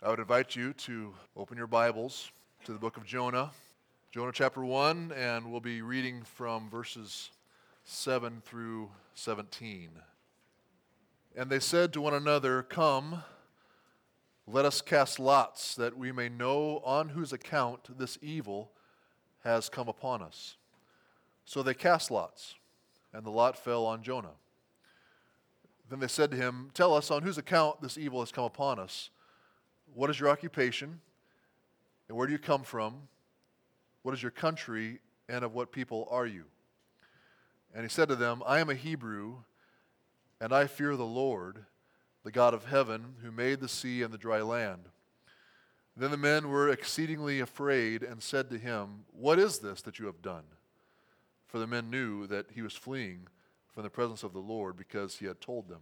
I would invite you to open your Bibles to the book of Jonah, Jonah chapter 1, and we'll be reading from verses 7 through 17. And they said to one another, Come, let us cast lots, that we may know on whose account this evil has come upon us. So they cast lots, and the lot fell on Jonah. Then they said to him, Tell us on whose account this evil has come upon us. What is your occupation? And where do you come from? What is your country? And of what people are you? And he said to them, I am a Hebrew, and I fear the Lord, the God of heaven, who made the sea and the dry land. Then the men were exceedingly afraid and said to him, What is this that you have done? For the men knew that he was fleeing from the presence of the Lord because he had told them.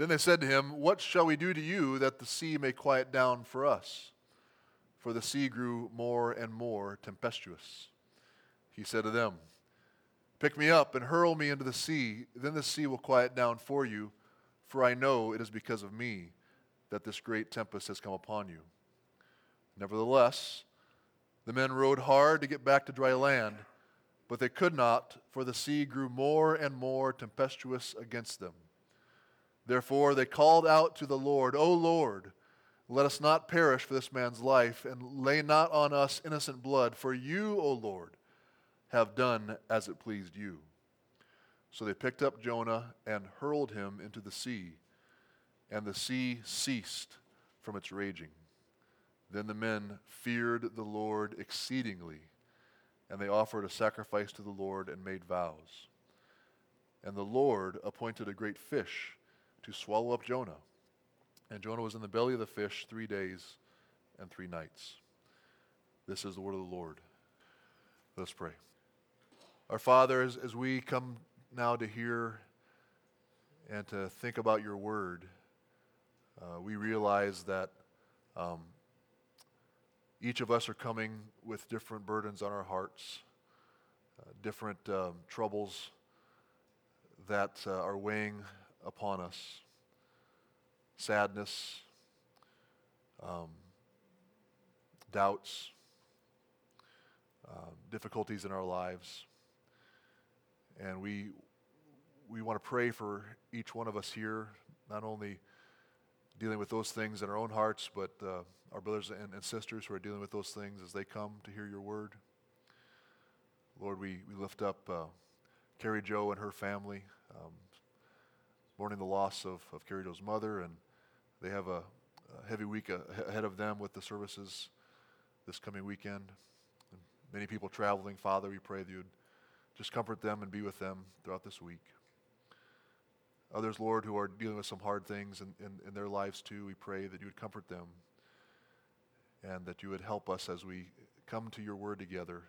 Then they said to him, What shall we do to you that the sea may quiet down for us? For the sea grew more and more tempestuous. He said to them, Pick me up and hurl me into the sea, then the sea will quiet down for you, for I know it is because of me that this great tempest has come upon you. Nevertheless, the men rowed hard to get back to dry land, but they could not, for the sea grew more and more tempestuous against them. Therefore they called out to the Lord, O Lord, let us not perish for this man's life, and lay not on us innocent blood, for you, O Lord, have done as it pleased you. So they picked up Jonah and hurled him into the sea, and the sea ceased from its raging. Then the men feared the Lord exceedingly, and they offered a sacrifice to the Lord and made vows. And the Lord appointed a great fish to swallow up Jonah. And Jonah was in the belly of the fish three days and three nights. This is the word of the Lord. Let us pray. Our Father, as, as we come now to hear and to think about your word, uh, we realize that um, each of us are coming with different burdens on our hearts, uh, different um, troubles that uh, are weighing upon us sadness, um, doubts, uh, difficulties in our lives. And we, we want to pray for each one of us here, not only dealing with those things in our own hearts, but uh, our brothers and, and, sisters who are dealing with those things as they come to hear your word. Lord, we, we lift up uh, Carrie Joe and her family. Um, mourning the loss of, of Carrie Joe's mother, and they have a, a heavy week ahead of them with the services this coming weekend. And many people traveling. Father, we pray that you'd just comfort them and be with them throughout this week. Others, Lord, who are dealing with some hard things in, in, in their lives too, we pray that you would comfort them and that you would help us as we come to your word together,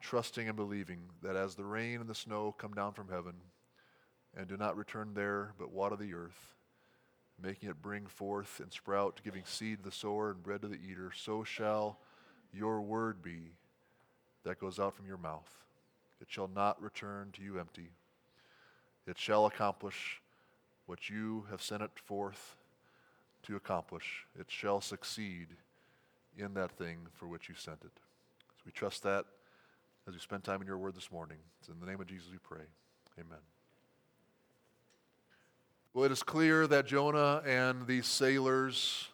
trusting and believing that as the rain and the snow come down from heaven, and do not return there, but water the earth, making it bring forth and sprout, giving seed to the sower and bread to the eater, so shall your word be that goes out from your mouth. It shall not return to you empty. It shall accomplish what you have sent it forth to accomplish. It shall succeed in that thing for which you sent it. So we trust that as we spend time in your word this morning. It's in the name of Jesus we pray. Amen. Well, it is clear that Jonah and these sailors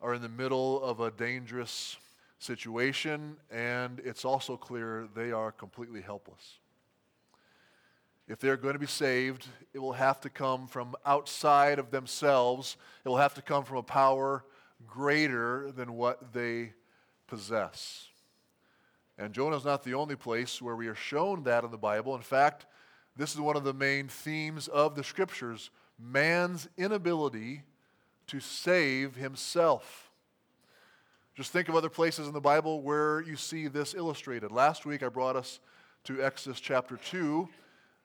are in the middle of a dangerous situation, and it's also clear they are completely helpless. If they're going to be saved, it will have to come from outside of themselves. It will have to come from a power greater than what they possess. And Jonah is not the only place where we are shown that in the Bible. In fact, this is one of the main themes of the scriptures man's inability to save himself. Just think of other places in the Bible where you see this illustrated. Last week I brought us to Exodus chapter 2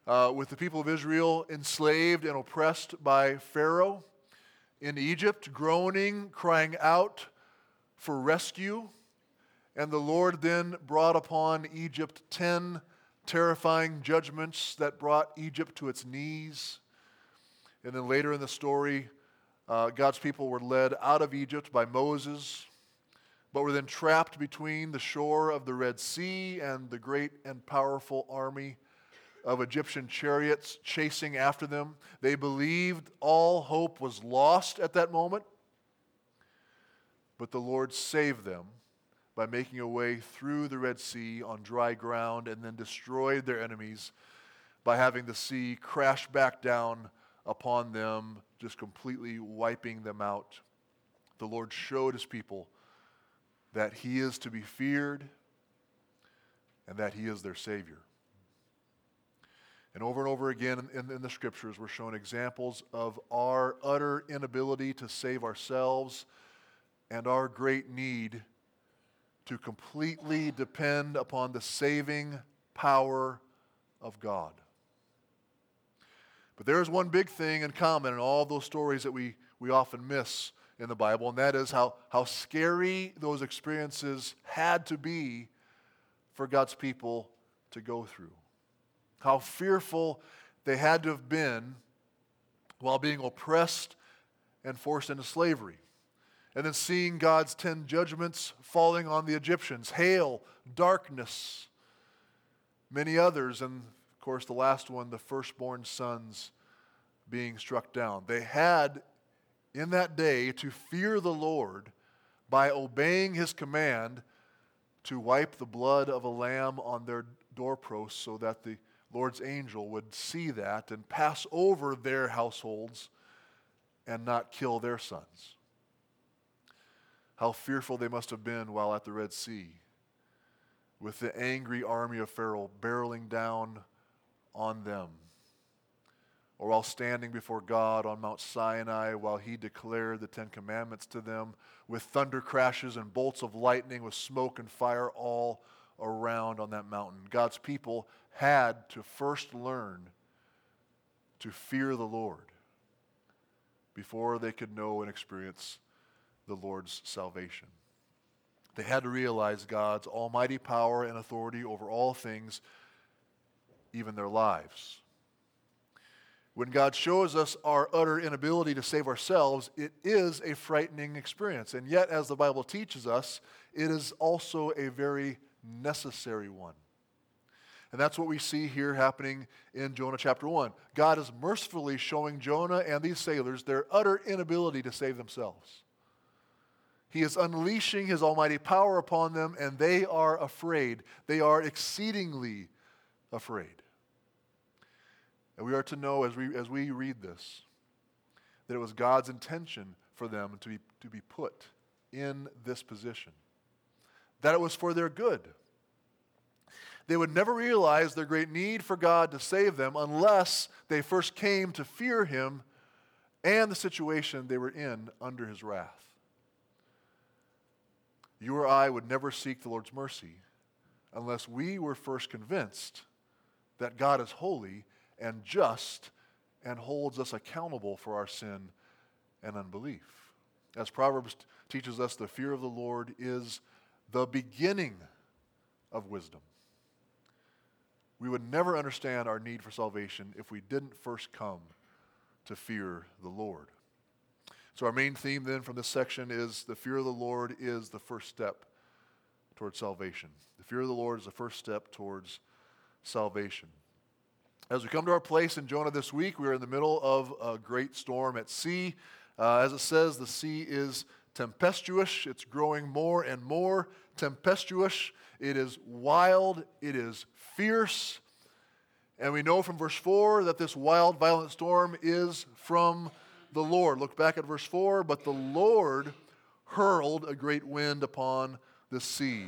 uh, with the people of Israel enslaved and oppressed by Pharaoh in Egypt, groaning, crying out for rescue. And the Lord then brought upon Egypt ten terrifying judgments that brought Egypt to its knees. And then later in the story, Uh, God's people were led out of Egypt by Moses, but were then trapped between the shore of the Red Sea and the great and powerful army of Egyptian chariots chasing after them. They believed all hope was lost at that moment, but the Lord saved them by making a way through the Red Sea on dry ground and then destroyed their enemies by having the sea crash back down upon them, just completely wiping them out. The Lord showed his people that he is to be feared and that he is their Savior. And over and over again in, in, the scriptures, we're shown examples of our utter inability to save ourselves and our great need to completely depend upon the saving power of God. But there is one big thing in common in all those stories that we, we often miss in the Bible, and that is how, how scary those experiences had to be for God's people to go through. How fearful they had to have been while being oppressed and forced into slavery and then seeing God's ten judgments falling on the Egyptians hail, darkness, many others, and course, the last one, the firstborn sons being struck down. They had in that day to fear the Lord by obeying his command to wipe the blood of a lamb on their doorposts so that the Lord's angel would see that and pass over their households and not kill their sons how fearful they must have been while at the Red Sea, with the angry army of Pharaoh barreling down on them, or while standing before God on Mount Sinai while he declared the Ten Commandments to them, with thunder crashes and bolts of lightning, with smoke and fire all around on that mountain. God's people had to first learn to fear the Lord before they could know and experience the Lord's salvation. They had to realize God's almighty power and authority over all things, even their lives. When God shows us our utter inability to save ourselves, it is a frightening experience. And yet, as the Bible teaches us, it is also a very necessary one. And that's what we see here happening in Jonah chapter 1. God is mercifully showing Jonah and these sailors their utter inability to save themselves. He is unleashing his almighty power upon them, and they are afraid. They are exceedingly afraid. And we are to know as we, as we read this that it was God's intention for them to be, to be put in this position, that it was for their good. They would never realize their great need for God to save them unless they first came to fear Him and the situation they were in under His wrath you or I would never seek the Lord's mercy unless we were first convinced that God is holy and just and holds us accountable for our sin and unbelief. As Proverbs teaches us, the fear of the Lord is the beginning of wisdom. We would never understand our need for salvation if we didn't first come to fear the Lord. So, our main theme then from this section is the fear of the Lord is the first step towards salvation. The fear of the Lord is the first step towards salvation. As we come to our place in Jonah this week, we are in the middle of a great storm at sea. Uh, as it says, the sea is tempestuous, it's growing more and more tempestuous. It is wild, it is fierce. And we know from verse 4 that this wild, violent storm is from the Lord. Look back at verse 4. But the Lord hurled a great wind upon the sea,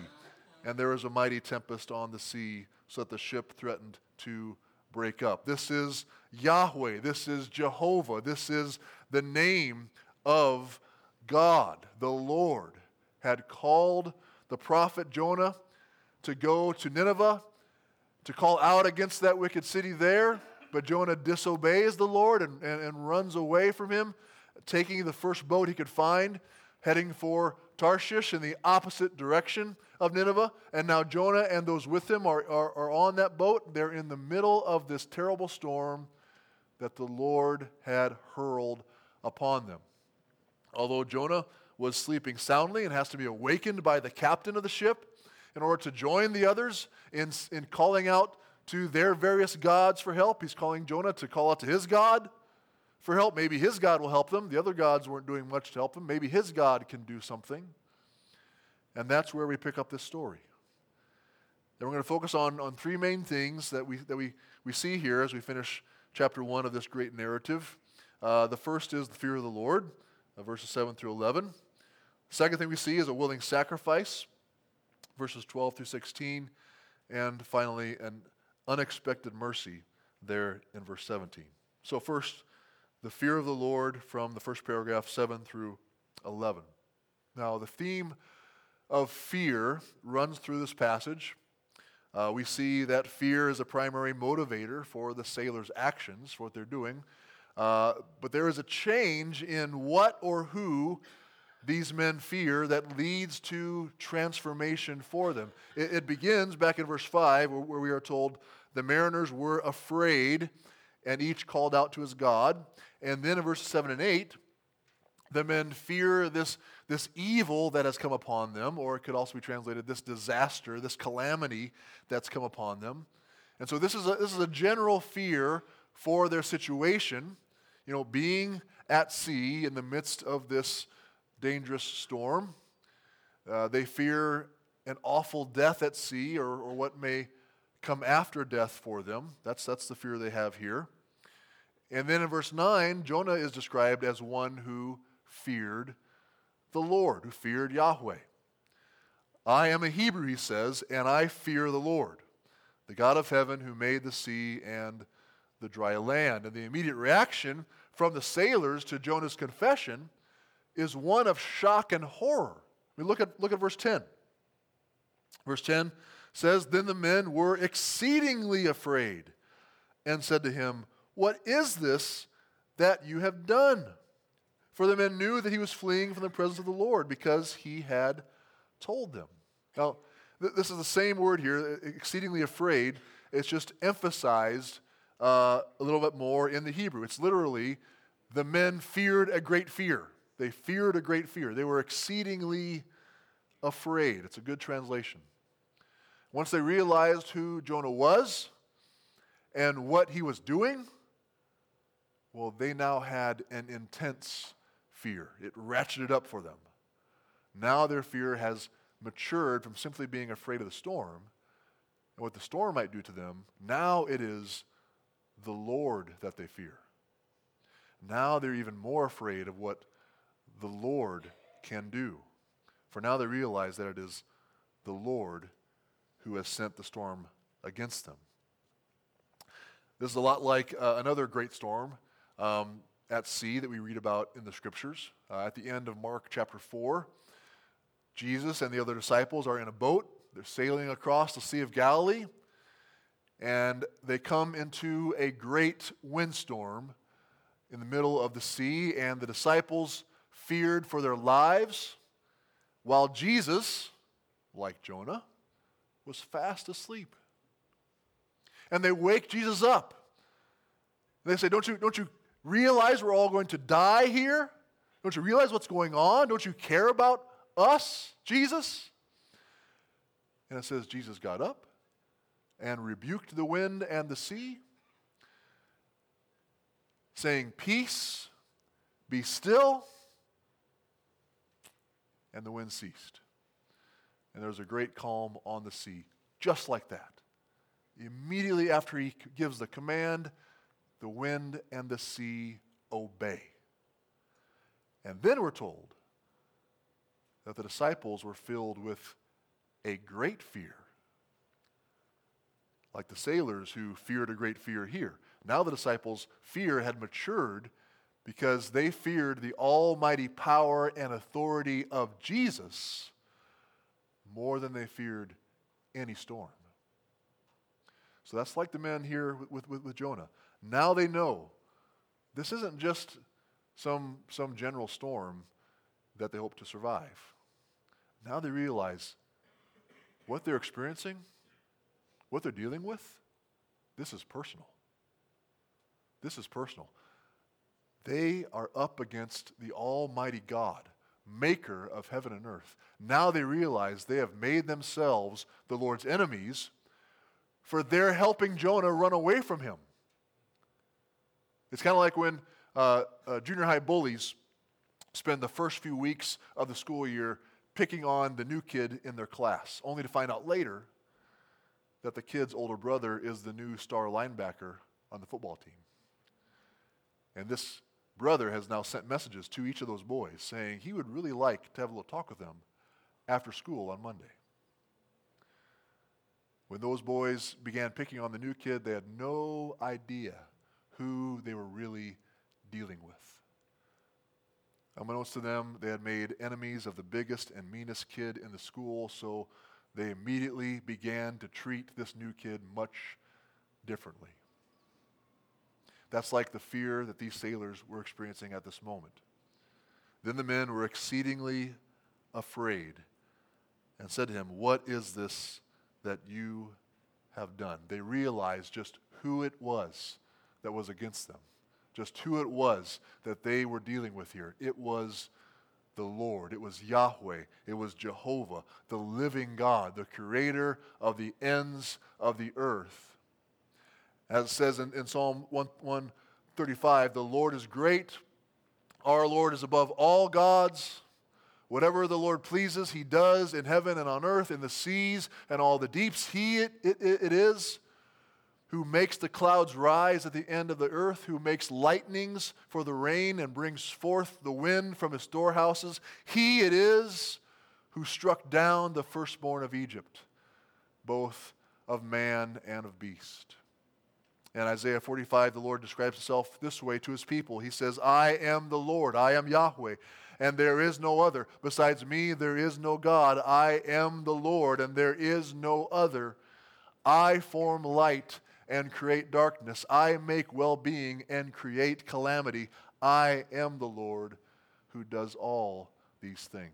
and there was a mighty tempest on the sea, so that the ship threatened to break up. This is Yahweh. This is Jehovah. This is the name of God. The Lord had called the prophet Jonah to go to Nineveh to call out against that wicked city there. But Jonah disobeys the Lord and, and, and runs away from him, taking the first boat he could find, heading for Tarshish in the opposite direction of Nineveh. And now Jonah and those with him are, are, are on that boat. They're in the middle of this terrible storm that the Lord had hurled upon them. Although Jonah was sleeping soundly and has to be awakened by the captain of the ship in order to join the others in, in calling out to their various gods for help. He's calling Jonah to call out to his God for help. Maybe his God will help them. The other gods weren't doing much to help them. Maybe his God can do something. And that's where we pick up this story. Then we're going to focus on, on three main things that, we, that we, we see here as we finish chapter 1 of this great narrative. Uh, the first is the fear of the Lord, uh, verses 7 through 11. The Second thing we see is a willing sacrifice, verses 12 through 16. And finally, an unexpected mercy there in verse 17. So, first, the fear of the Lord from the first paragraph, 7 through 11. Now, the theme of fear runs through this passage. Uh, we see that fear is a primary motivator for the sailors' actions, for what they're doing. Uh, but there is a change in what or who these men fear that leads to transformation for them. It, it begins back in verse 5, where, where we are told the mariners were afraid and each called out to his God. And then in verses 7 and 8, the men fear this, this evil that has come upon them, or it could also be translated this disaster, this calamity that's come upon them. And so this is a, this is a general fear for their situation, you know, being at sea in the midst of this dangerous storm. Uh, they fear an awful death at sea or, or what may come after death for them. That's, that's the fear they have here. And then in verse 9, Jonah is described as one who feared the Lord, who feared Yahweh. I am a Hebrew, he says, and I fear the Lord, the God of heaven who made the sea and the dry land. And the immediate reaction from the sailors to Jonah's confession is one of shock and horror. I mean, look at, look at verse 10. Verse 10 says, Then the men were exceedingly afraid and said to him, What is this that you have done? For the men knew that he was fleeing from the presence of the Lord because he had told them. Now, th- this is the same word here, exceedingly afraid. It's just emphasized uh, a little bit more in the Hebrew. It's literally, the men feared a great fear. They feared a great fear. They were exceedingly afraid. It's a good translation. Once they realized who Jonah was and what he was doing, well, they now had an intense fear. It ratcheted up for them. Now their fear has matured from simply being afraid of the storm and what the storm might do to them. Now it is the Lord that they fear. Now they're even more afraid of what the Lord can do. For now they realize that it is the Lord who has sent the storm against them. This is a lot like uh, another great storm um, at sea that we read about in the scriptures. Uh, at the end of Mark chapter 4, Jesus and the other disciples are in a boat. They're sailing across the Sea of Galilee, and they come into a great windstorm in the middle of the sea, and the disciples feared for their lives, while Jesus, like Jonah, was fast asleep. And they wake Jesus up. They say, Don't you, don't you realize we're all going to die here? Don't you realize what's going on? Don't you care about us, Jesus? And it says, Jesus got up and rebuked the wind and the sea, saying, Peace, be still and the wind ceased. And there was a great calm on the sea, just like that. Immediately after he gives the command, the wind and the sea obey. And then we're told that the disciples were filled with a great fear, like the sailors who feared a great fear here. Now the disciples' fear had matured because they feared the almighty power and authority of Jesus more than they feared any storm. So that's like the men here with, with, with Jonah. Now they know this isn't just some, some general storm that they hope to survive. Now they realize what they're experiencing, what they're dealing with, this is personal. This is personal. They are up against the Almighty God, maker of heaven and earth. Now they realize they have made themselves the Lord's enemies, for they're helping Jonah run away from him. It's kind of like when uh, uh, junior high bullies spend the first few weeks of the school year picking on the new kid in their class, only to find out later that the kid's older brother is the new star linebacker on the football team. And this brother has now sent messages to each of those boys saying he would really like to have a little talk with them after school on Monday. When those boys began picking on the new kid, they had no idea who they were really dealing with. Unbeknownst to them, they had made enemies of the biggest and meanest kid in the school, so they immediately began to treat this new kid much differently. That's like the fear that these sailors were experiencing at this moment. Then the men were exceedingly afraid and said to him, What is this that you have done? They realized just who it was that was against them, just who it was that they were dealing with here. It was the Lord, it was Yahweh, it was Jehovah, the living God, the creator of the ends of the earth. As it says in, in Psalm 1, 135, the Lord is great. Our Lord is above all gods. Whatever the Lord pleases, he does in heaven and on earth, in the seas and all the deeps. He it, it, it is who makes the clouds rise at the end of the earth, who makes lightnings for the rain and brings forth the wind from his storehouses. He it is who struck down the firstborn of Egypt, both of man and of beast. In Isaiah 45, the Lord describes himself this way to his people. He says, I am the Lord, I am Yahweh, and there is no other. Besides me, there is no God. I am the Lord, and there is no other. I form light and create darkness. I make well being and create calamity. I am the Lord who does all these things.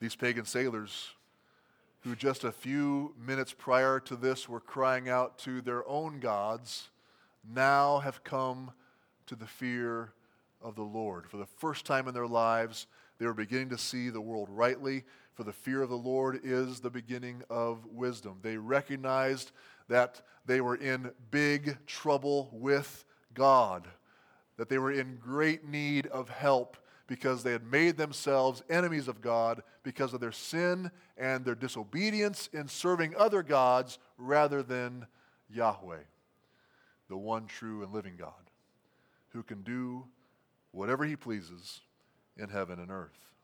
These pagan sailors who just a few minutes prior to this were crying out to their own gods, now have come to the fear of the Lord. For the first time in their lives, they were beginning to see the world rightly. For the fear of the Lord is the beginning of wisdom. They recognized that they were in big trouble with God, that they were in great need of help because they had made themselves enemies of God because of their sin and their disobedience in serving other gods rather than Yahweh, the one true and living God, who can do whatever he pleases in heaven and earth.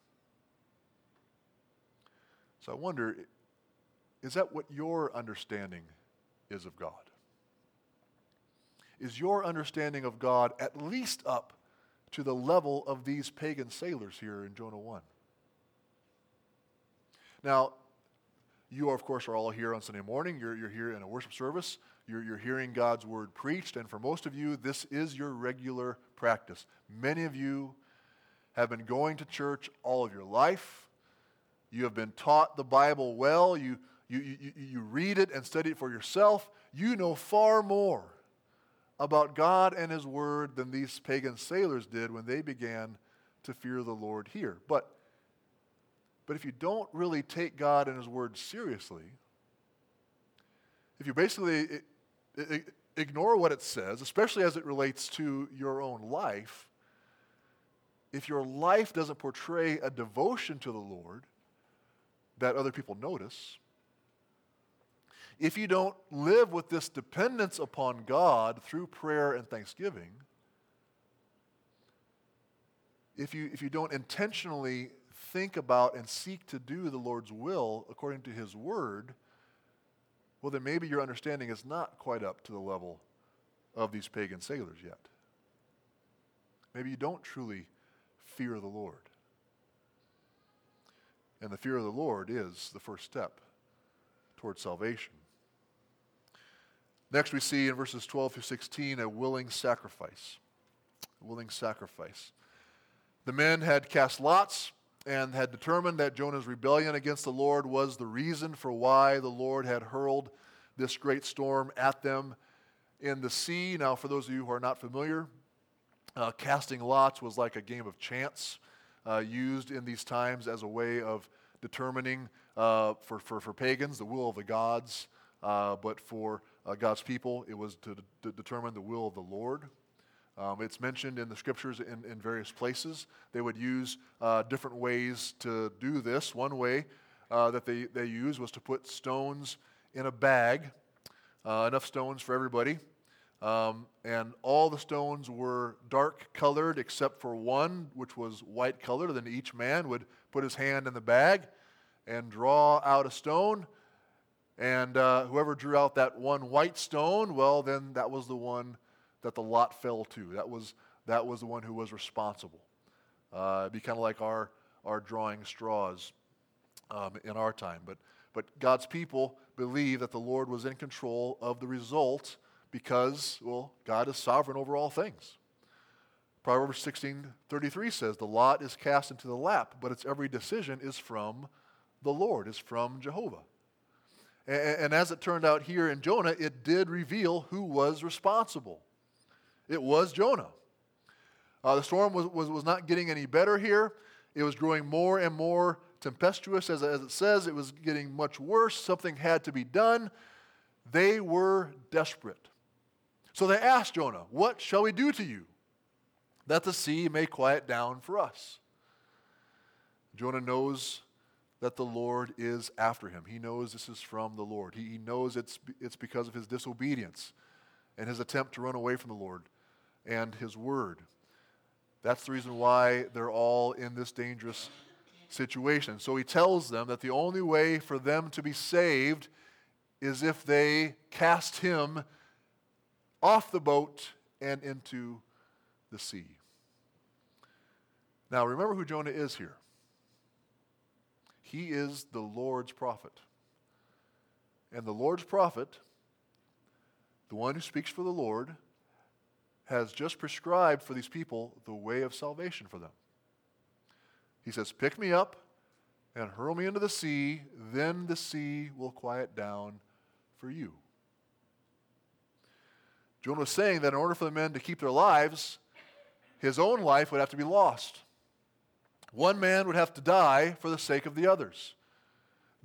So I wonder is that what your understanding is of God? Is your understanding of God at least up to the level of these pagan sailors here in Jonah 1. Now, you, of course, are all here on Sunday morning. You're, you're here in a worship service. You're, you're hearing God's word preached. And for most of you, this is your regular practice. Many of you have been going to church all of your life. You have been taught the Bible well. You, you, you, you read it and study it for yourself. You know far more about God and His Word than these pagan sailors did when they began to fear the Lord here. But, but if you don't really take God and His Word seriously, if you basically ignore what it says, especially as it relates to your own life, if your life doesn't portray a devotion to the Lord that other people notice, if you don't live with this dependence upon God through prayer and thanksgiving, if you, if you don't intentionally think about and seek to do the Lord's will according to His Word, well, then maybe your understanding is not quite up to the level of these pagan sailors yet. Maybe you don't truly fear the Lord. And the fear of the Lord is the first step towards salvation. Next, we see in verses 12 through 16 a willing sacrifice. A willing sacrifice. The men had cast lots and had determined that Jonah's rebellion against the Lord was the reason for why the Lord had hurled this great storm at them in the sea. Now, for those of you who are not familiar, uh, casting lots was like a game of chance uh, used in these times as a way of determining uh, for, for, for pagans the will of the gods, uh, but for uh, God's people, it was to, to determine the will of the Lord. Um, it's mentioned in the scriptures in, in various places. They would use uh, different ways to do this. One way that they, they used was to put stones in a bag, enough stones for everybody. Um, and all the stones were dark colored except for one, which was white colored. Then each man would put his hand in the bag and draw out a stone. And uh, whoever drew out that one white stone, well, then that was the one that the lot fell to. That was, that was the one who was responsible. Uh, it'd be kind of like our, our drawing straws um, in our time. But, but God's people believe that the Lord was in control of the result because, well, God is sovereign over all things. Proverbs 16:33 says, "The lot is cast into the lap, but its every decision is from the Lord, is from Jehovah." And, and as it turned out here in Jonah, it did reveal who was responsible. It was Jonah. Uh, the storm was, was, was not getting any better here. It was growing more and more tempestuous, as, as it says. It was getting much worse. Something had to be done. They were desperate. So they asked Jonah, What shall we do to you? That the sea may quiet down for us. Jonah knows that the Lord is after him. He knows this is from the Lord. He, he knows it's, it's because of his disobedience and his attempt to run away from the Lord and his word. That's the reason why they're all in this dangerous situation. So he tells them that the only way for them to be saved is if they cast him off the boat and into the sea. Now, remember who Jonah is here. He is the Lord's prophet. And the Lord's prophet, the one who speaks for the Lord, has just prescribed for these people the way of salvation for them. He says, Pick me up and hurl me into the sea, then the sea will quiet down for you. Jonah was saying that in order for the men to keep their lives, his own life would have to be lost. One man would have to die for the sake of the others.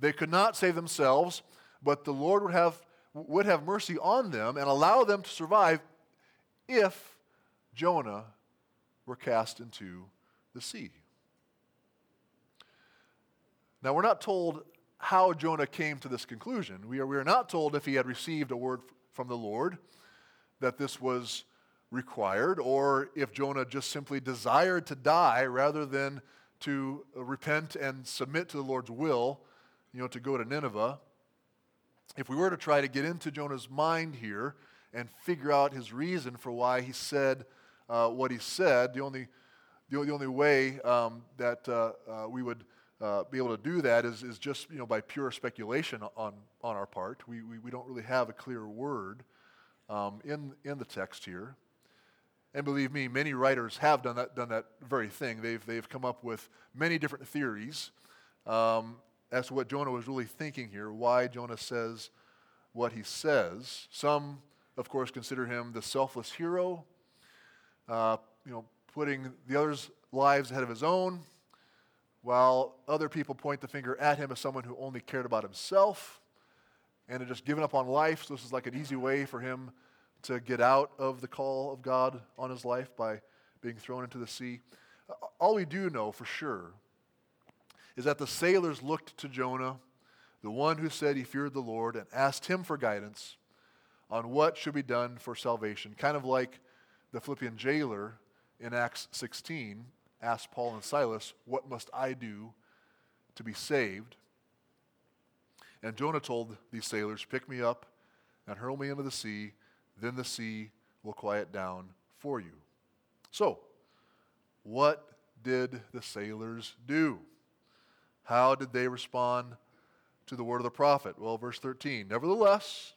They could not save themselves, but the Lord would have, would have mercy on them and allow them to survive if Jonah were cast into the sea. Now, we're not told how Jonah came to this conclusion. We are, we are not told if he had received a word from the Lord that this was required, or if Jonah just simply desired to die rather than to repent and submit to the Lord's will, you know, to go to Nineveh. If we were to try to get into Jonah's mind here and figure out his reason for why he said uh, what he said, the only, the, the only way um, that uh, uh, we would uh, be able to do that is, is just you know, by pure speculation on, on our part. We, we, we don't really have a clear word um, in, in the text here. And believe me, many writers have done that, done that very thing. They've, they've come up with many different theories um, as to what Jonah was really thinking here, why Jonah says what he says. Some, of course, consider him the selfless hero, uh, you know, putting the others' lives ahead of his own, while other people point the finger at him as someone who only cared about himself and had just given up on life. So this is like an easy way for him to get out of the call of God on his life by being thrown into the sea. All we do know for sure is that the sailors looked to Jonah, the one who said he feared the Lord, and asked him for guidance on what should be done for salvation. Kind of like the Philippian jailer in Acts 16 asked Paul and Silas, What must I do to be saved? And Jonah told these sailors, Pick me up and hurl me into the sea then the sea will quiet down for you. So, what did the sailors do? How did they respond to the word of the prophet? Well, verse 13 Nevertheless,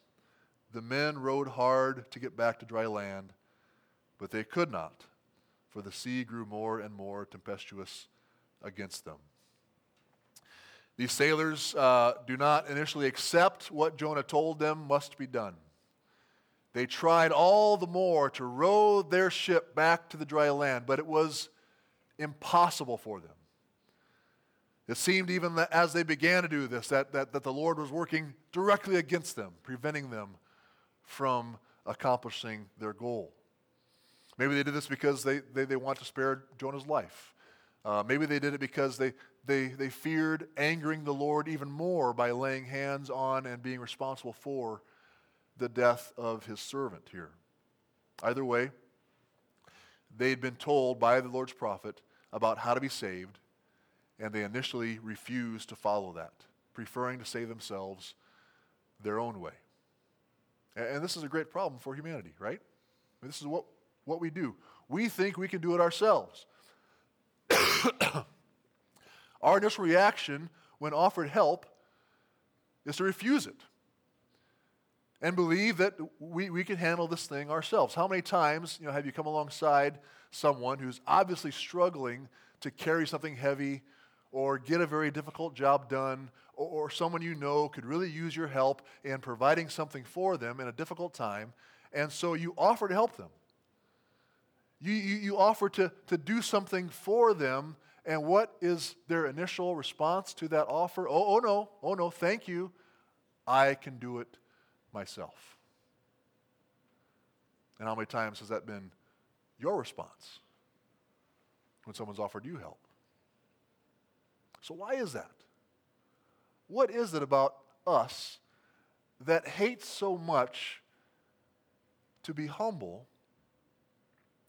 the men rowed hard to get back to dry land, but they could not, for the sea grew more and more tempestuous against them. These sailors uh, do not initially accept what Jonah told them must be done. They tried all the more to row their ship back to the dry land, but it was impossible for them. It seemed even that as they began to do this, that, that, that the Lord was working directly against them, preventing them from accomplishing their goal. Maybe they did this because they, they, they want to spare Jonah's life. Uh, maybe they did it because they, they, they feared angering the Lord even more by laying hands on and being responsible for the death of his servant here. Either way, they'd been told by the Lord's prophet about how to be saved, and they initially refused to follow that, preferring to save themselves their own way. And this is a great problem for humanity, right? This is what, what we do. We think we can do it ourselves. Our initial reaction when offered help is to refuse it and believe that we, we can handle this thing ourselves. How many times you know, have you come alongside someone who's obviously struggling to carry something heavy or get a very difficult job done, or, or, someone you know could really use your help in providing something for them in a difficult time, and so you offer to help them. You, you, you offer to, to do something for them, and what is their initial response to that offer? Oh, oh no, oh no, thank you. I can do it myself. And how many times has that been your response when someone's offered you help? So, why is that? What is it about us that hates so much to be humble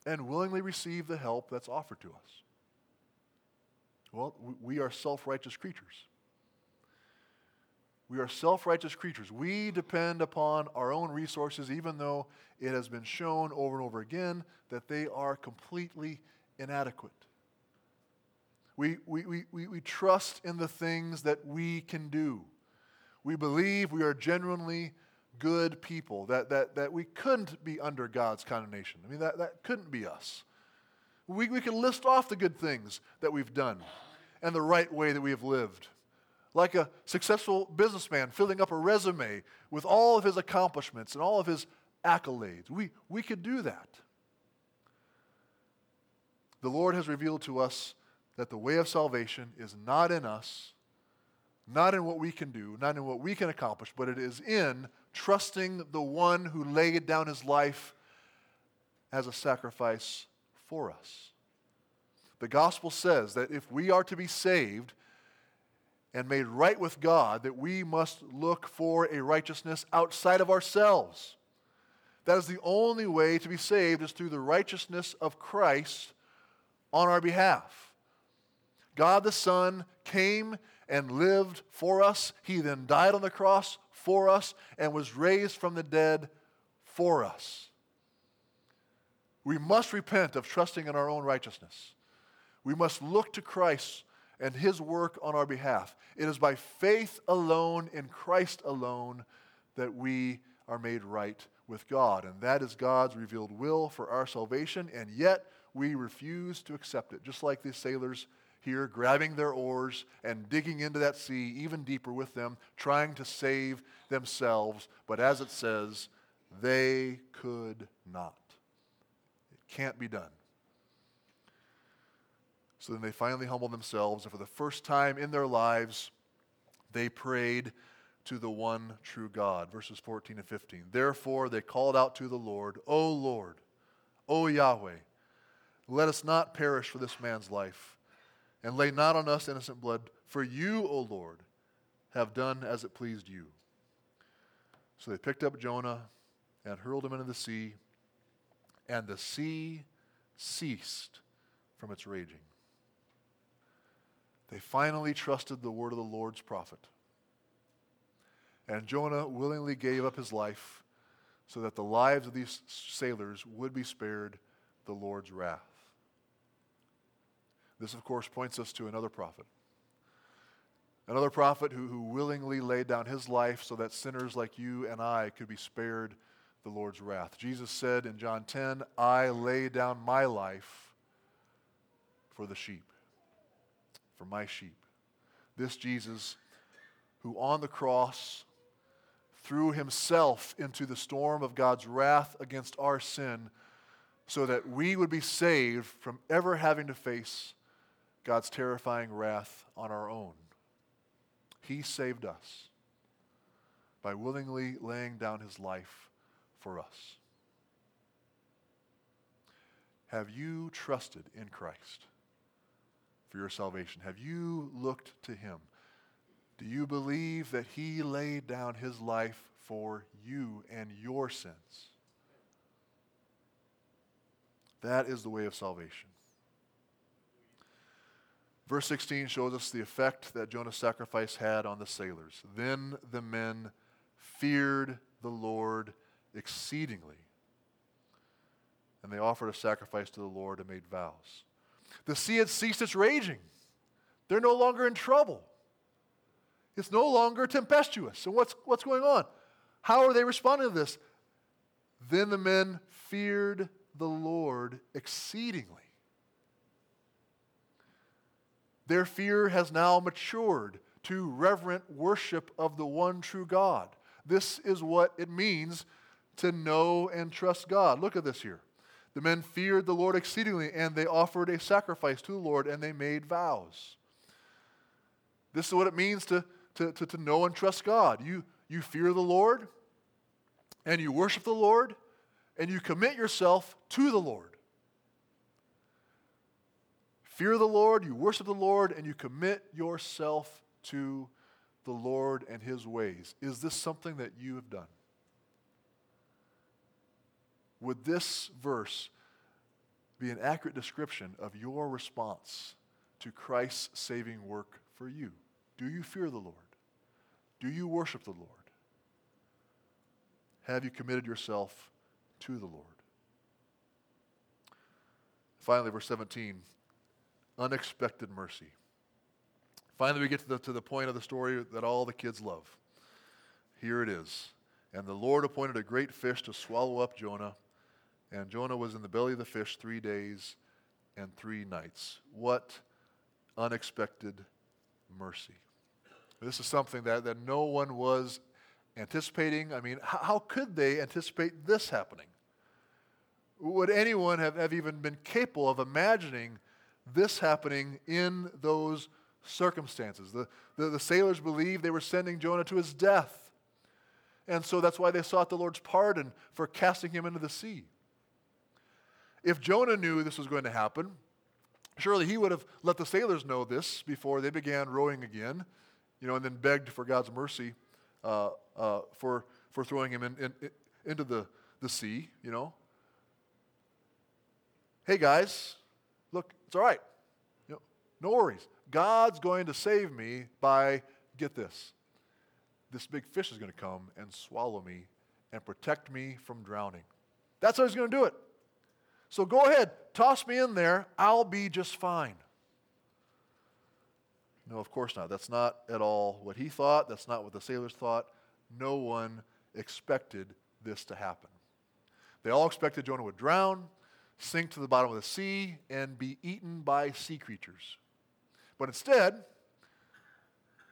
and willingly receive the help that's offered to us? Well, we are self righteous creatures. We are self righteous creatures. We depend upon our own resources, even though it has been shown over and over again that they are completely inadequate. We, we, we, we, we trust in the things that we can do. We believe we are genuinely good people, that, that, that we couldn't be under God's condemnation. I mean, that, that couldn't be us. We, we can list off the good things that we've done and the right way that we have lived. Like a successful businessman filling up a resume with all of his accomplishments and all of his accolades. We, we could do that. The Lord has revealed to us that the way of salvation is not in us, not in what we can do, not in what we can accomplish, but it is in trusting the one who laid down his life as a sacrifice for us. The gospel says that if we are to be saved and made right with God, that we must look for a righteousness outside of ourselves. That is the only way to be saved is through the righteousness of Christ on our behalf. God the Son came and lived for us. He then died on the cross for us and was raised from the dead for us. We must repent of trusting in our own righteousness. We must look to Christ and his work on our behalf. It is by faith alone in Christ alone that we are made right with God. And that is God's revealed will for our salvation, and yet we refuse to accept it, just like these sailors here grabbing their oars and digging into that sea even deeper with them, trying to save themselves. But as it says, they could not. Can't be done. So then they finally humbled themselves, and for the first time in their lives, they prayed to the one true God. Verses 14 and 15. Therefore, they called out to the Lord, O Lord, O Yahweh, let us not perish for this man's life and lay not on us innocent blood. For you, O Lord, have done as it pleased you. So they picked up Jonah and hurled him into the sea, and the sea ceased from its raging. They finally trusted the word of the Lord's prophet. And Jonah willingly gave up his life so that the lives of these sailors would be spared the Lord's wrath. This, of course, points us to another prophet. Another prophet who, who willingly laid down his life so that sinners like you and I could be spared the Lord's wrath. Jesus said in John 10, I lay down my life for the sheep, for my sheep. This Jesus, who on the cross threw himself into the storm of God's wrath against our sin so that we would be saved from ever having to face God's terrifying wrath on our own. He saved us by willingly laying down his life for us. Have you trusted in Christ for your salvation? Have you looked to him? Do you believe that he laid down his life for you and your sins? That is the way of salvation. Verse 16 shows us the effect that Jonah's sacrifice had on the sailors. Then the men feared the Lord exceedingly, and they offered a sacrifice to the Lord and made vows. The sea had ceased its raging. They're no longer in trouble. It's no longer tempestuous. And what's, what's going on? How are they responding to this? Then the men feared the Lord exceedingly. Their fear has now matured to reverent worship of the one true God. This is what it means to know and trust God. Look at this here. The men feared the Lord exceedingly, and they offered a sacrifice to the Lord, and they made vows. This is what it means to, to, to, to know and trust God. You, you fear the Lord, and you worship the Lord, and you commit yourself to the Lord. Fear the Lord, you worship the Lord, and you commit yourself to the Lord and His ways. Is this something that you have done? Would this verse be an accurate description of your response to Christ's saving work for you? Do you fear the Lord? Do you worship the Lord? Have you committed yourself to the Lord? Finally, verse 17 unexpected mercy. Finally, we get to the, to the point of the story that all the kids love. Here it is. And the Lord appointed a great fish to swallow up Jonah, and Jonah was in the belly of the fish three days and three nights. What unexpected mercy. This is something that, that no one was anticipating. I mean, how, how could they anticipate this happening? Would anyone have, have even been capable of imagining this happening in those circumstances? The, the, the sailors believed they were sending Jonah to his death. And so that's why they sought the Lord's pardon for casting him into the sea. If Jonah knew this was going to happen, surely he would have let the sailors know this before they began rowing again, you know, and then begged for God's mercy uh, uh, for, for throwing him in, in, in, into the, the sea, you know. Hey guys, look, it's all right. You know, no worries. God's going to save me by, get this, this big fish is going to come and swallow me and protect me from drowning. That's how he's going to do it. So go ahead, toss me in there. I'll be just fine. No, of course not. That's not at all what he thought. That's not what the sailors thought. No one expected this to happen. They all expected Jonah would drown, sink to the bottom of the sea, and be eaten by sea creatures. But instead,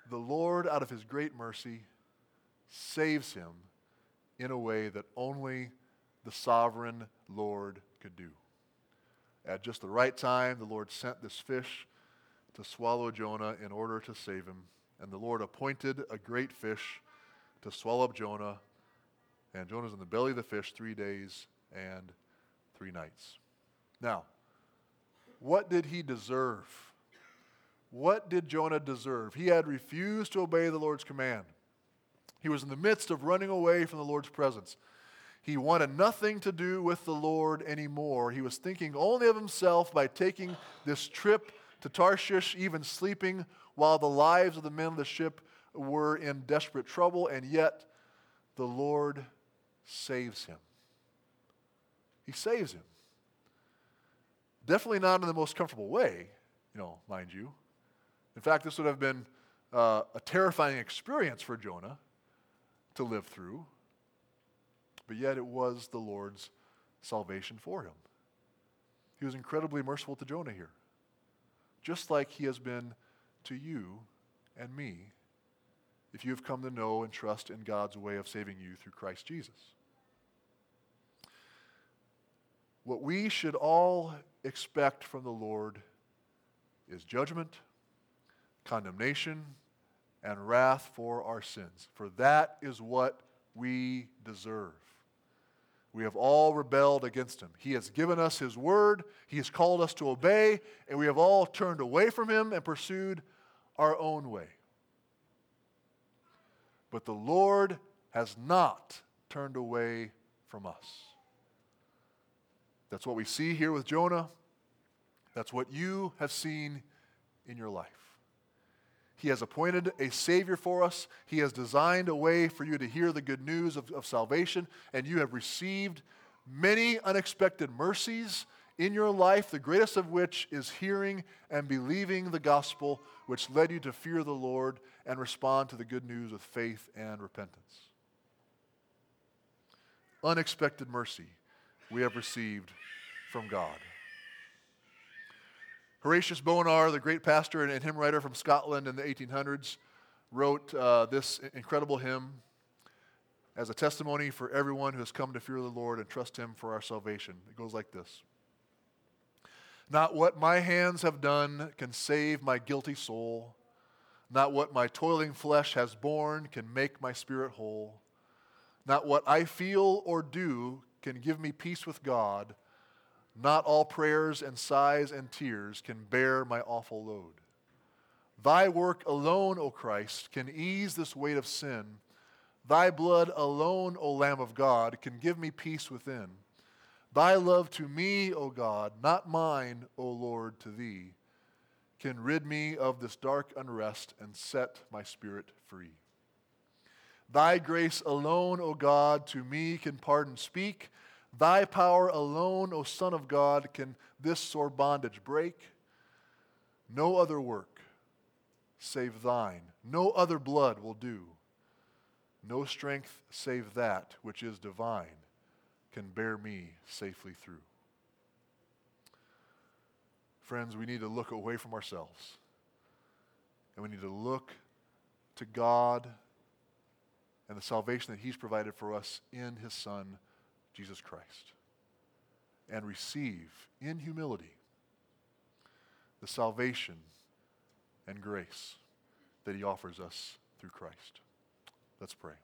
the Lord, out of his great mercy, saves him in a way that only the sovereign Lord could do. At just the right time, the Lord sent this fish to swallow Jonah in order to save him. And the Lord appointed a great fish to swallow up Jonah. And Jonah's in the belly of the fish three days and three nights. Now, what did he deserve? What did Jonah deserve? He had refused to obey the Lord's command. He was in the midst of running away from the Lord's presence. He wanted nothing to do with the Lord anymore. He was thinking only of himself by taking this trip to Tarshish, even sleeping while the lives of the men of the ship were in desperate trouble, and yet the Lord saves him. He saves him. Definitely not in the most comfortable way, you know, mind you. In fact, this would have been uh, a terrifying experience for Jonah to live through, but yet it was the Lord's salvation for him. He was incredibly merciful to Jonah here just like he has been to you and me if you have come to know and trust in God's way of saving you through Christ Jesus. What we should all expect from the Lord is judgment, condemnation, and wrath for our sins. For that is what we deserve. We have all rebelled against him. He has given us his word, he has called us to obey, and we have all turned away from him and pursued our own way. But the Lord has not turned away from us. That's what we see here with Jonah. That's what you have seen in your life. He has appointed a Savior for us. He has designed a way for you to hear the good news of, of salvation, and you have received many unexpected mercies in your life, the greatest of which is hearing and believing the gospel, which led you to fear the Lord and respond to the good news with faith and repentance. Unexpected mercy we have received from God. Horatius Bonar, the great pastor and hymn writer from Scotland in the 1800s, wrote uh, this incredible hymn as a testimony for everyone who has come to fear the Lord and trust Him for our salvation. It goes like this. Not what my hands have done can save my guilty soul, not what my toiling flesh has borne can make my spirit whole, not what I feel or do can give me peace with God not all prayers and sighs and tears can bear my awful load. Thy work alone, O Christ, can ease this weight of sin. Thy blood alone, O Lamb of God, can give me peace within. Thy love to me, O God, not mine, O Lord, to thee, can rid me of this dark unrest and set my spirit free. Thy grace alone, O God, to me can pardon speak Thy power alone, O Son of God, can this sore bondage break. No other work save thine, no other blood will do. No strength save that which is divine can bear me safely through. Friends, we need to look away from ourselves and we need to look to God and the salvation that He's provided for us in His Son. Jesus Christ and receive in humility the salvation and grace that he offers us through Christ. Let's pray.